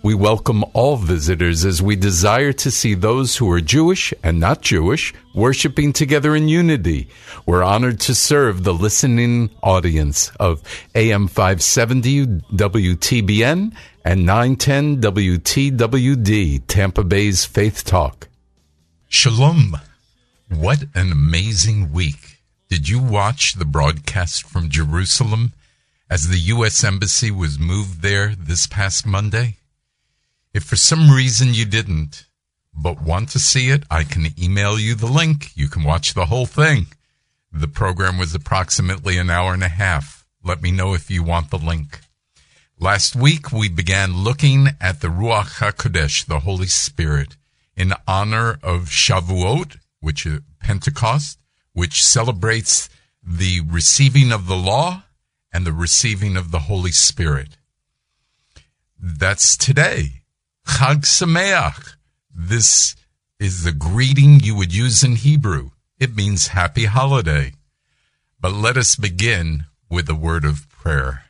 We welcome all visitors as we desire to see those who are Jewish and not Jewish worshiping together in unity. We're honored to serve the listening audience of AM 570 WTBN and 910 WTWD, Tampa Bay's Faith Talk. Shalom. What an amazing week. Did you watch the broadcast from Jerusalem as the U.S. Embassy was moved there this past Monday? If for some reason you didn't, but want to see it, I can email you the link. You can watch the whole thing. The program was approximately an hour and a half. Let me know if you want the link. Last week, we began looking at the Ruach HaKodesh, the Holy Spirit, in honor of Shavuot, which is Pentecost, which celebrates the receiving of the law and the receiving of the Holy Spirit. That's today. Chag Sameach. This is the greeting you would use in Hebrew. It means happy holiday. But let us begin with a word of prayer.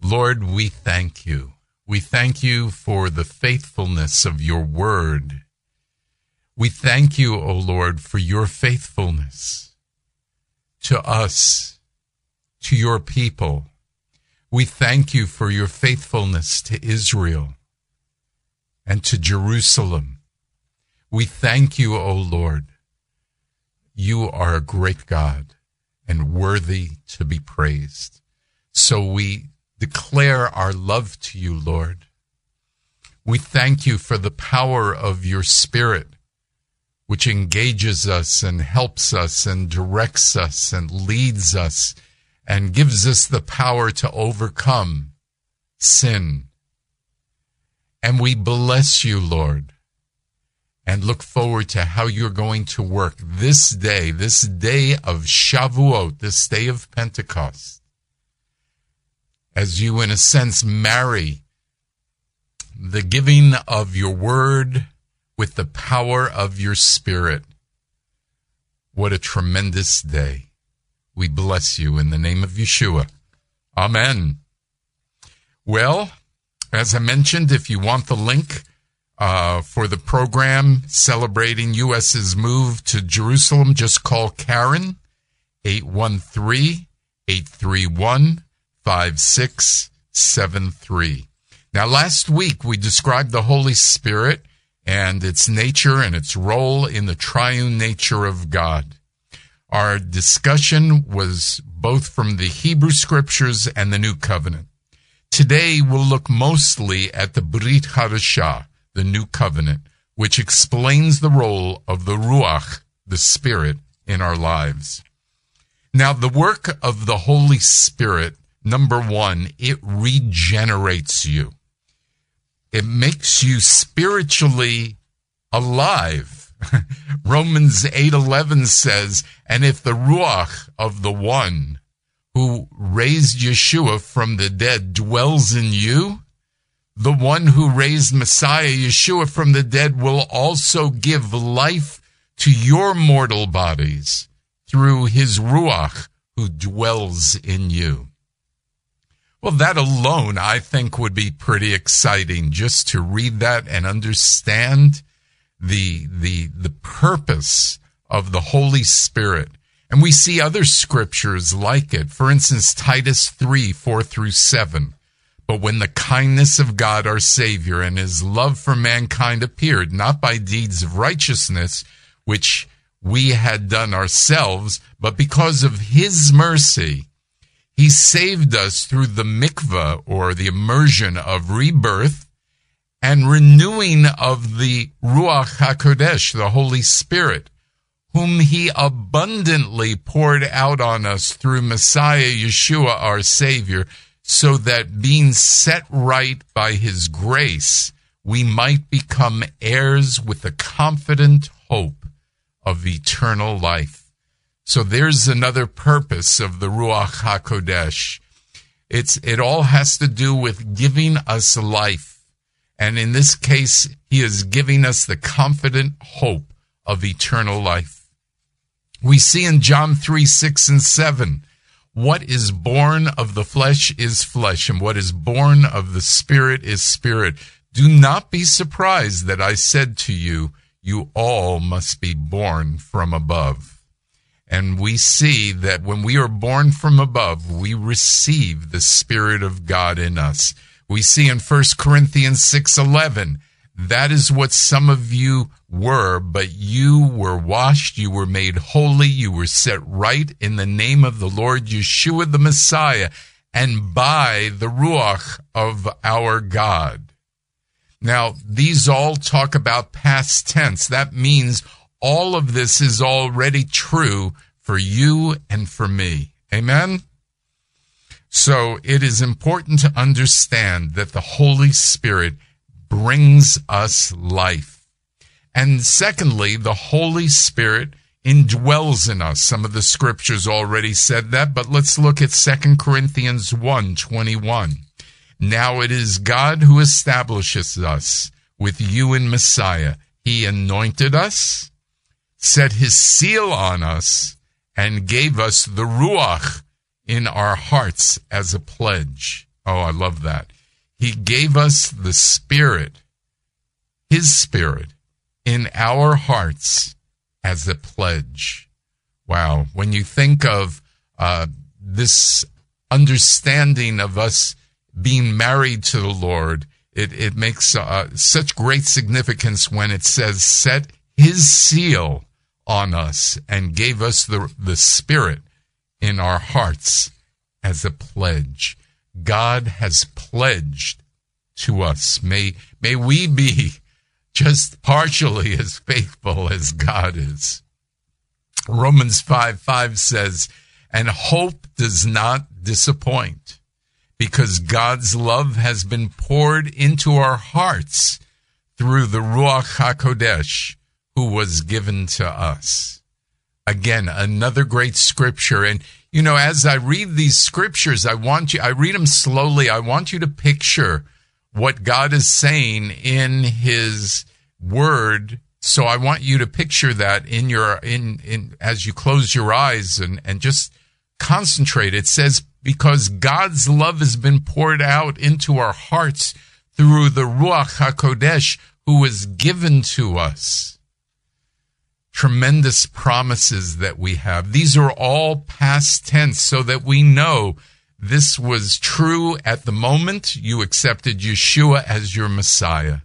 Lord, we thank you. We thank you for the faithfulness of your word. We thank you, O Lord, for your faithfulness to us, to your people. We thank you for your faithfulness to Israel and to Jerusalem. We thank you, O Lord. You are a great God and worthy to be praised. So we declare our love to you, Lord. We thank you for the power of your Spirit, which engages us and helps us and directs us and leads us and gives us the power to overcome sin and we bless you, Lord, and look forward to how you're going to work this day, this day of Shavuot, this day of Pentecost, as you, in a sense, marry the giving of your word with the power of your spirit. What a tremendous day. We bless you in the name of Yeshua. Amen. Well, as I mentioned, if you want the link uh, for the program celebrating U.S.'s move to Jerusalem, just call Karen 813 831 5673. Now, last week we described the Holy Spirit and its nature and its role in the triune nature of God. Our discussion was both from the Hebrew scriptures and the New Covenant. Today we'll look mostly at the Brit Hadashah, the New Covenant, which explains the role of the Ruach, the Spirit, in our lives. Now, the work of the Holy Spirit, number one, it regenerates you. It makes you spiritually alive. Romans 8:11 says, "And if the ruach of the one who raised Yeshua from the dead dwells in you, the one who raised Messiah, Yeshua, from the dead will also give life to your mortal bodies through his Ruach who dwells in you. Well, that alone, I think, would be pretty exciting just to read that and understand the, the, the purpose of the Holy Spirit. And we see other scriptures like it. For instance, Titus 3, 4 through 7. But when the kindness of God our Savior and his love for mankind appeared, not by deeds of righteousness, which we had done ourselves, but because of his mercy, he saved us through the mikvah or the immersion of rebirth and renewing of the Ruach HaKodesh, the Holy Spirit, whom he abundantly poured out on us through Messiah Yeshua, our Savior, so that being set right by his grace, we might become heirs with a confident hope of eternal life. So there's another purpose of the Ruach HaKodesh. It's, it all has to do with giving us life and in this case, he is giving us the confident hope of eternal life. We see in John 3, 6 and 7, what is born of the flesh is flesh, and what is born of the spirit is spirit. Do not be surprised that I said to you, you all must be born from above. And we see that when we are born from above, we receive the Spirit of God in us. We see in 1 Corinthians 6:11, that is what some of you were, but you were washed, you were made holy, you were set right in the name of the Lord Yeshua the Messiah and by the ruach of our God. Now, these all talk about past tense. That means all of this is already true for you and for me. Amen? So it is important to understand that the Holy Spirit brings us life. And secondly, the Holy Spirit indwells in us. Some of the scriptures already said that, but let's look at 2 Corinthians 1 21. Now it is God who establishes us with you in Messiah. He anointed us, set his seal on us, and gave us the Ruach in our hearts as a pledge. Oh, I love that. He gave us the Spirit, His Spirit, in our hearts as a pledge. Wow. When you think of uh, this understanding of us being married to the Lord, it, it makes uh, such great significance when it says, set his seal on us and gave us the, the Spirit in our hearts as a pledge. God has pledged to us. May, may we be just partially as faithful as God is. Romans 5 5 says, and hope does not disappoint because God's love has been poured into our hearts through the Ruach HaKodesh who was given to us. Again, another great scripture. And, you know, as I read these scriptures, I want you, I read them slowly. I want you to picture what God is saying in his word. So I want you to picture that in your, in, in, as you close your eyes and, and just concentrate. It says, because God's love has been poured out into our hearts through the Ruach HaKodesh who was given to us tremendous promises that we have. These are all past tense so that we know this was true at the moment you accepted Yeshua as your Messiah.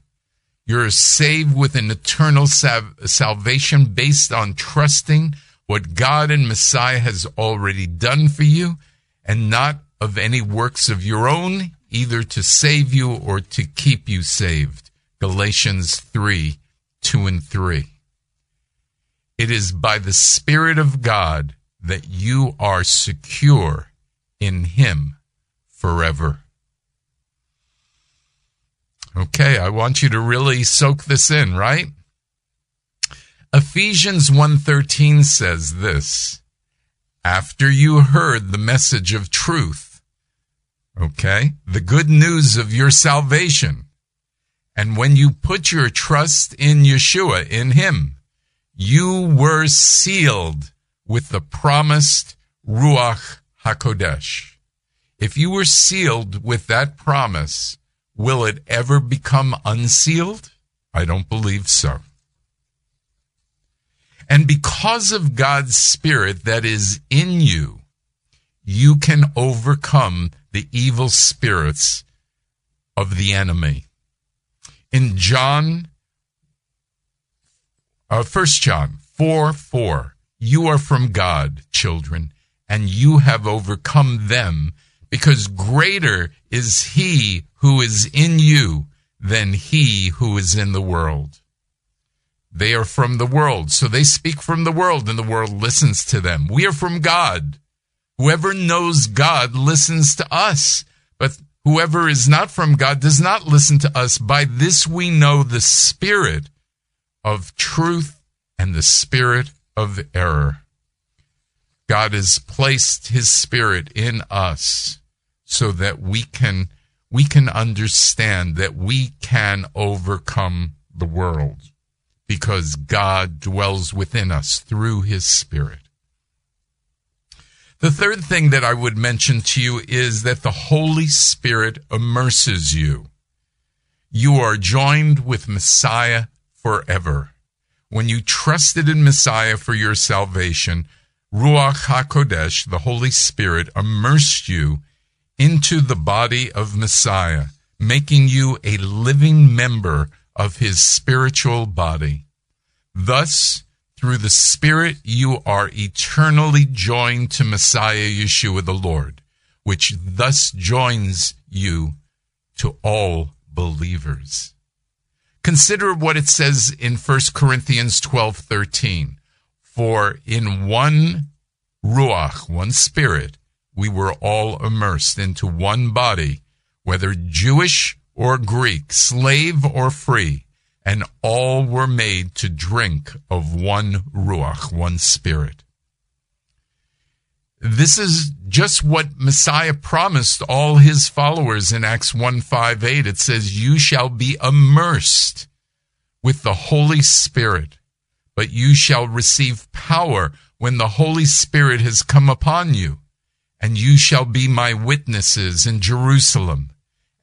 You're saved with an eternal salvation based on trusting what God and Messiah has already done for you and not of any works of your own, either to save you or to keep you saved. Galatians 3, 2 and 3. It is by the Spirit of God that you are secure in Him forever. Okay, I want you to really soak this in, right? Ephesians 1:13 says this, after you heard the message of truth, okay, the good news of your salvation, and when you put your trust in Yeshua, in Him, you were sealed with the promised Ruach HaKodesh. If you were sealed with that promise, will it ever become unsealed? I don't believe so. And because of God's Spirit that is in you, you can overcome the evil spirits of the enemy. In John, uh, 1 John 4 4, you are from God, children, and you have overcome them because greater is he who is in you than he who is in the world. They are from the world, so they speak from the world, and the world listens to them. We are from God. Whoever knows God listens to us, but whoever is not from God does not listen to us. By this we know the spirit of truth and the spirit of error. God has placed his spirit in us so that we can we can understand that we can overcome the world because God dwells within us through his spirit. The third thing that I would mention to you is that the Holy Spirit immerses you. You are joined with Messiah forever. When you trusted in Messiah for your salvation, Ruach HaKodesh, the Holy Spirit, immersed you into the body of Messiah, making you a living member of his spiritual body. Thus, through the Spirit, you are eternally joined to Messiah Yeshua the Lord, which thus joins you to all believers. Consider what it says in 1 Corinthians 12 13. For in one Ruach, one Spirit, we were all immersed into one body, whether Jewish or Greek, slave or free and all were made to drink of one Ruach, one Spirit. This is just what Messiah promised all his followers in Acts 1 5 8. It says, You shall be immersed with the Holy Spirit, but you shall receive power when the Holy Spirit has come upon you, and you shall be my witnesses in Jerusalem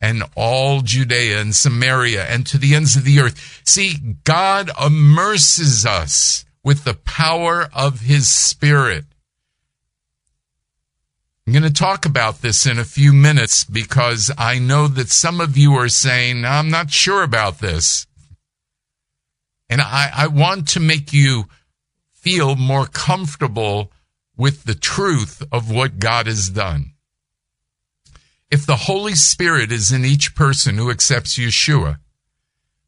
and all Judea and Samaria and to the ends of the earth. See, God immerses us with the power of his spirit. I'm going to talk about this in a few minutes because I know that some of you are saying, I'm not sure about this. And I, I want to make you feel more comfortable with the truth of what God has done. If the Holy Spirit is in each person who accepts Yeshua,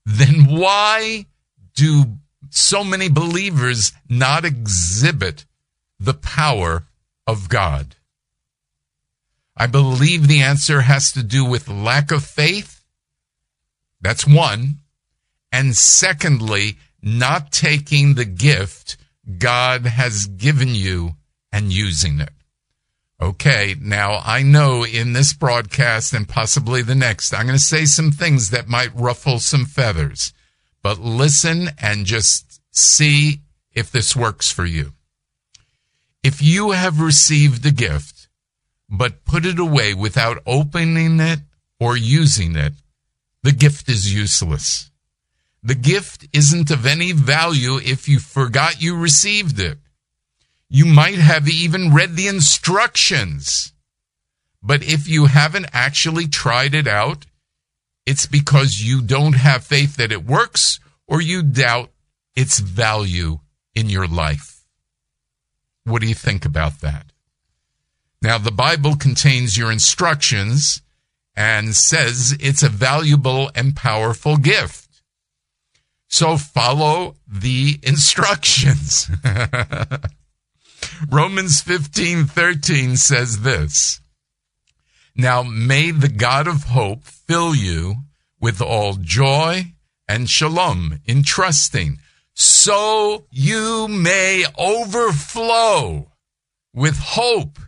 then why do so many believers not exhibit the power of God? I believe the answer has to do with lack of faith. That's one. And secondly, not taking the gift God has given you and using it. Okay, now I know in this broadcast and possibly the next, I'm going to say some things that might ruffle some feathers, but listen and just see if this works for you. If you have received a gift, but put it away without opening it or using it, the gift is useless. The gift isn't of any value if you forgot you received it. You might have even read the instructions. But if you haven't actually tried it out, it's because you don't have faith that it works or you doubt its value in your life. What do you think about that? Now, the Bible contains your instructions and says it's a valuable and powerful gift. So follow the instructions. Romans 15 13 says this Now may the God of hope fill you with all joy and shalom in trusting, so you may overflow with hope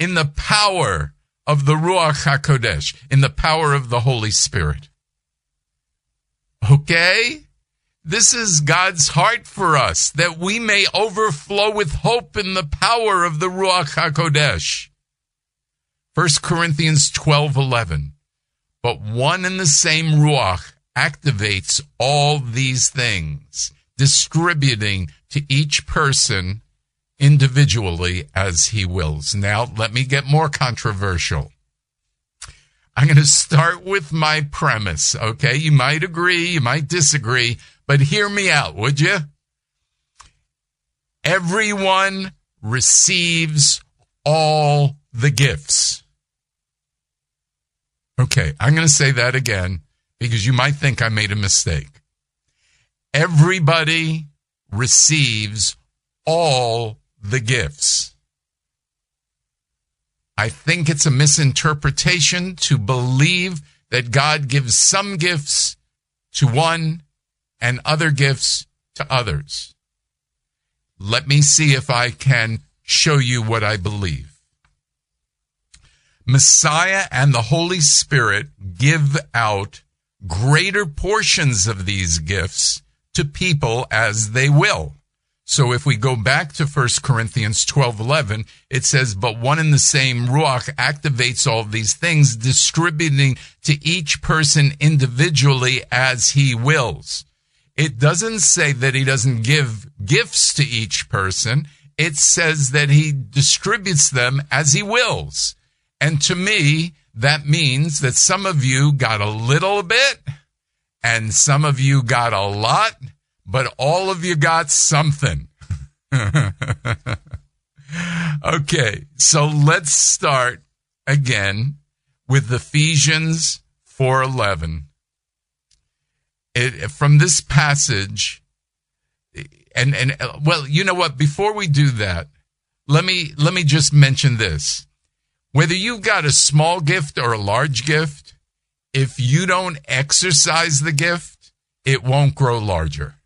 in the power of the Ruach HaKodesh, in the power of the Holy Spirit. Okay? This is God's heart for us, that we may overflow with hope in the power of the Ruach HaKodesh. 1 Corinthians 12 11. But one and the same Ruach activates all these things, distributing to each person individually as he wills. Now, let me get more controversial. I'm going to start with my premise, okay? You might agree, you might disagree, but hear me out, would you? Everyone receives all the gifts. Okay, I'm going to say that again because you might think I made a mistake. Everybody receives all the gifts. I think it's a misinterpretation to believe that God gives some gifts to one and other gifts to others. Let me see if I can show you what I believe. Messiah and the Holy Spirit give out greater portions of these gifts to people as they will. So if we go back to 1 Corinthians 12, 11, it says, but one and the same Ruach activates all these things, distributing to each person individually as he wills. It doesn't say that he doesn't give gifts to each person. It says that he distributes them as he wills. And to me, that means that some of you got a little bit and some of you got a lot but all of you got something. okay, so let's start again with Ephesians 4:11. It, from this passage and and well, you know what, before we do that, let me let me just mention this. Whether you've got a small gift or a large gift, if you don't exercise the gift, it won't grow larger.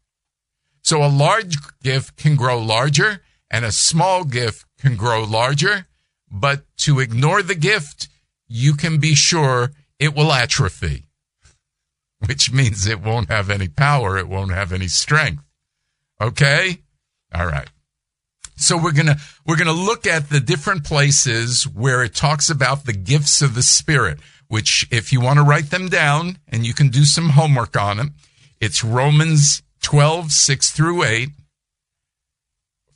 So a large gift can grow larger and a small gift can grow larger, but to ignore the gift, you can be sure it will atrophy, which means it won't have any power. It won't have any strength. Okay. All right. So we're going to, we're going to look at the different places where it talks about the gifts of the Spirit, which if you want to write them down and you can do some homework on them, it's Romans 12, 6 through 8,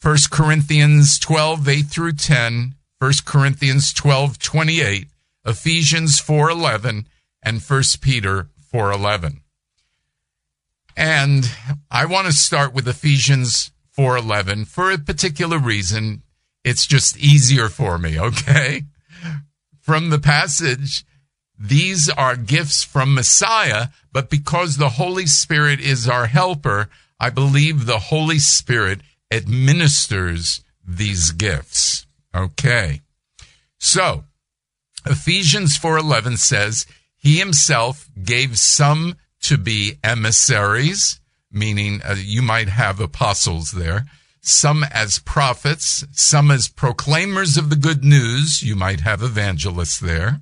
1 Corinthians 12, 8 through 10, 1 Corinthians 12, 28, Ephesians 4, 11, and 1 Peter 4, 11. And I want to start with Ephesians 4:11 for a particular reason. It's just easier for me, okay? From the passage, these are gifts from Messiah, but because the Holy Spirit is our helper, I believe the Holy Spirit administers these gifts. Okay. So, Ephesians 4:11 says, "He himself gave some to be emissaries, meaning uh, you might have apostles there, some as prophets, some as proclaimers of the good news, you might have evangelists there."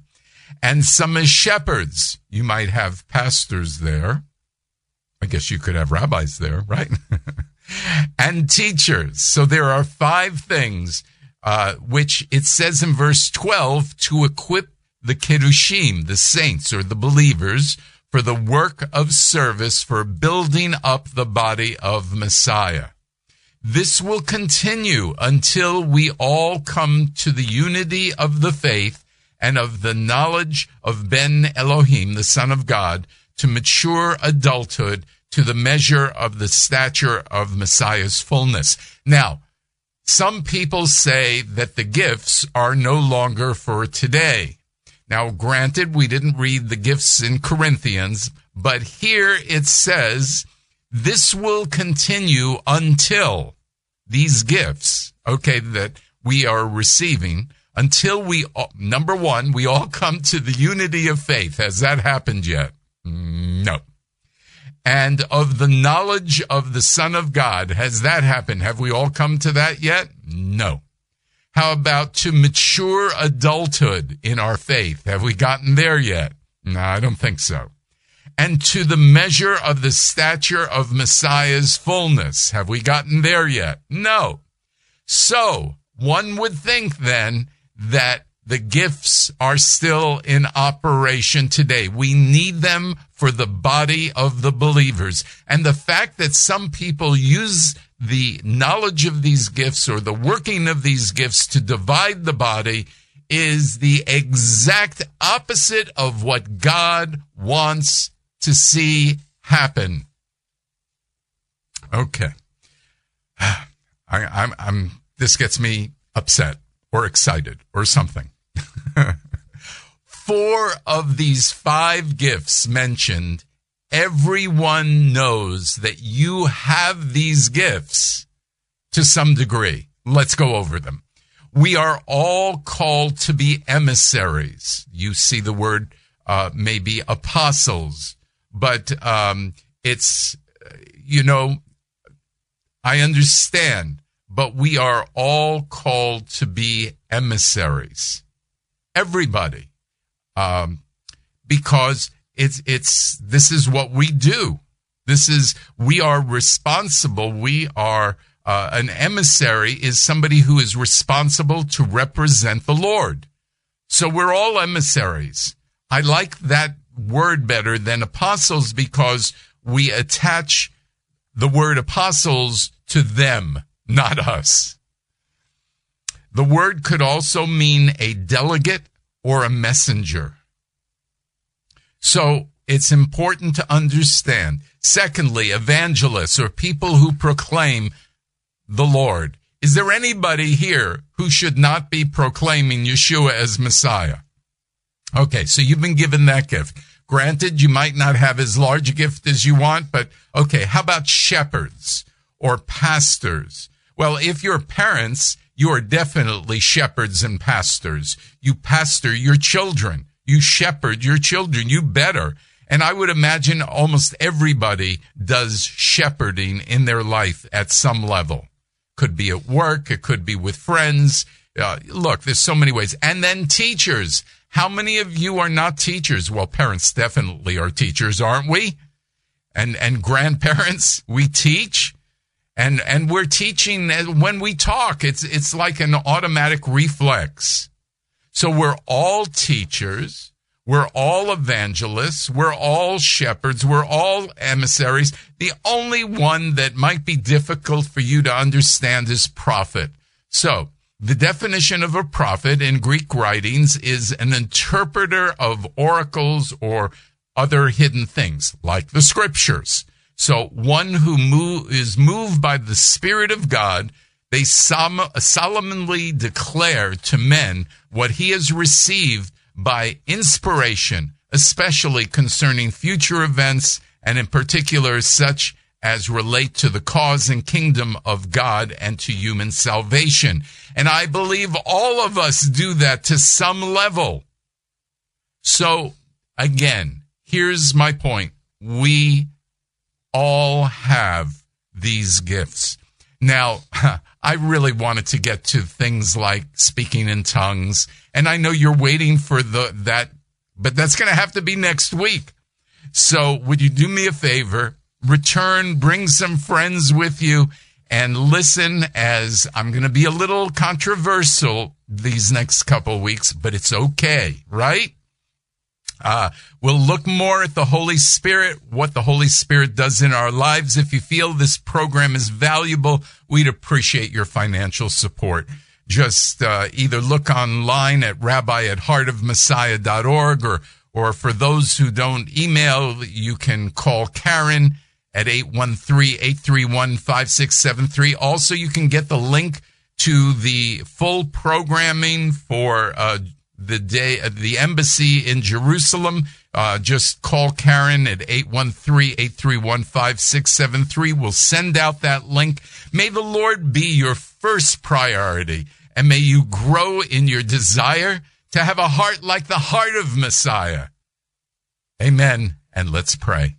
And some as shepherds. You might have pastors there. I guess you could have rabbis there, right? and teachers. So there are five things, uh, which it says in verse 12 to equip the Kedoshim, the saints or the believers, for the work of service for building up the body of Messiah. This will continue until we all come to the unity of the faith and of the knowledge of Ben Elohim, the Son of God, to mature adulthood to the measure of the stature of Messiah's fullness. Now, some people say that the gifts are no longer for today. Now, granted, we didn't read the gifts in Corinthians, but here it says, this will continue until these gifts, okay, that we are receiving until we, number one, we all come to the unity of faith. Has that happened yet? Mm, no. And of the knowledge of the Son of God, has that happened? Have we all come to that yet? No. How about to mature adulthood in our faith? Have we gotten there yet? No, I don't think so. And to the measure of the stature of Messiah's fullness. Have we gotten there yet? No. So, one would think then that The gifts are still in operation today. We need them for the body of the believers. And the fact that some people use the knowledge of these gifts or the working of these gifts to divide the body is the exact opposite of what God wants to see happen. Okay. I, I'm, I'm, this gets me upset or excited or something. Four of these five gifts mentioned, everyone knows that you have these gifts to some degree. Let's go over them. We are all called to be emissaries. You see the word uh, maybe apostles, but um, it's, you know, I understand, but we are all called to be emissaries everybody, um, because it's it's this is what we do. This is we are responsible. We are uh, an emissary is somebody who is responsible to represent the Lord. So we're all emissaries. I like that word better than apostles because we attach the word apostles to them, not us. The word could also mean a delegate or a messenger. So it's important to understand. Secondly, evangelists or people who proclaim the Lord. Is there anybody here who should not be proclaiming Yeshua as Messiah? Okay, so you've been given that gift. Granted, you might not have as large a gift as you want, but okay, how about shepherds or pastors? Well, if your parents you are definitely shepherds and pastors. You pastor your children. You shepherd your children. You better. And I would imagine almost everybody does shepherding in their life at some level. Could be at work. It could be with friends. Uh, look, there's so many ways. And then teachers. How many of you are not teachers? Well, parents definitely are teachers, aren't we? And, and grandparents, we teach and and we're teaching when we talk it's it's like an automatic reflex. So we're all teachers. We're all evangelists. We're all shepherds. We're all emissaries. The only one that might be difficult for you to understand is prophet. So the definition of a prophet in Greek writings is an interpreter of oracles or other hidden things like the scriptures so one who move, is moved by the Spirit of God, they uh, solemnly declare to men what he has received by inspiration, especially concerning future events and in particular such as relate to the cause and kingdom of God and to human salvation. And I believe all of us do that to some level. So again, here's my point. We all have these gifts. Now, I really wanted to get to things like speaking in tongues, and I know you're waiting for the that, but that's going to have to be next week. So, would you do me a favor? Return, bring some friends with you, and listen as I'm going to be a little controversial these next couple weeks, but it's okay, right? Uh, we'll look more at the Holy Spirit, what the Holy Spirit does in our lives. If you feel this program is valuable, we'd appreciate your financial support. Just uh, either look online at rabbi at heartofmessiah.org or, or for those who don't email, you can call Karen at 813-831-5673. Also, you can get the link to the full programming for uh, the day uh, the embassy in Jerusalem. Uh, just call Karen at 813-831-5673. We'll send out that link. May the Lord be your first priority and may you grow in your desire to have a heart like the heart of Messiah. Amen. And let's pray.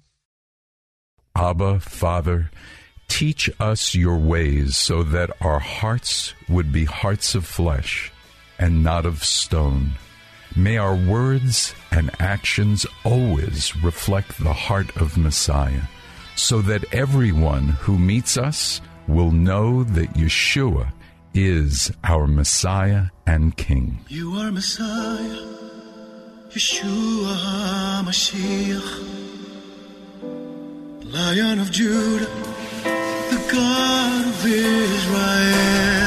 Abba, Father, teach us your ways so that our hearts would be hearts of flesh and not of stone. May our words and actions always reflect the heart of Messiah, so that everyone who meets us will know that Yeshua is our Messiah and King. You are Messiah, Yeshua HaMashiach, Lion of Judah, the God of Israel.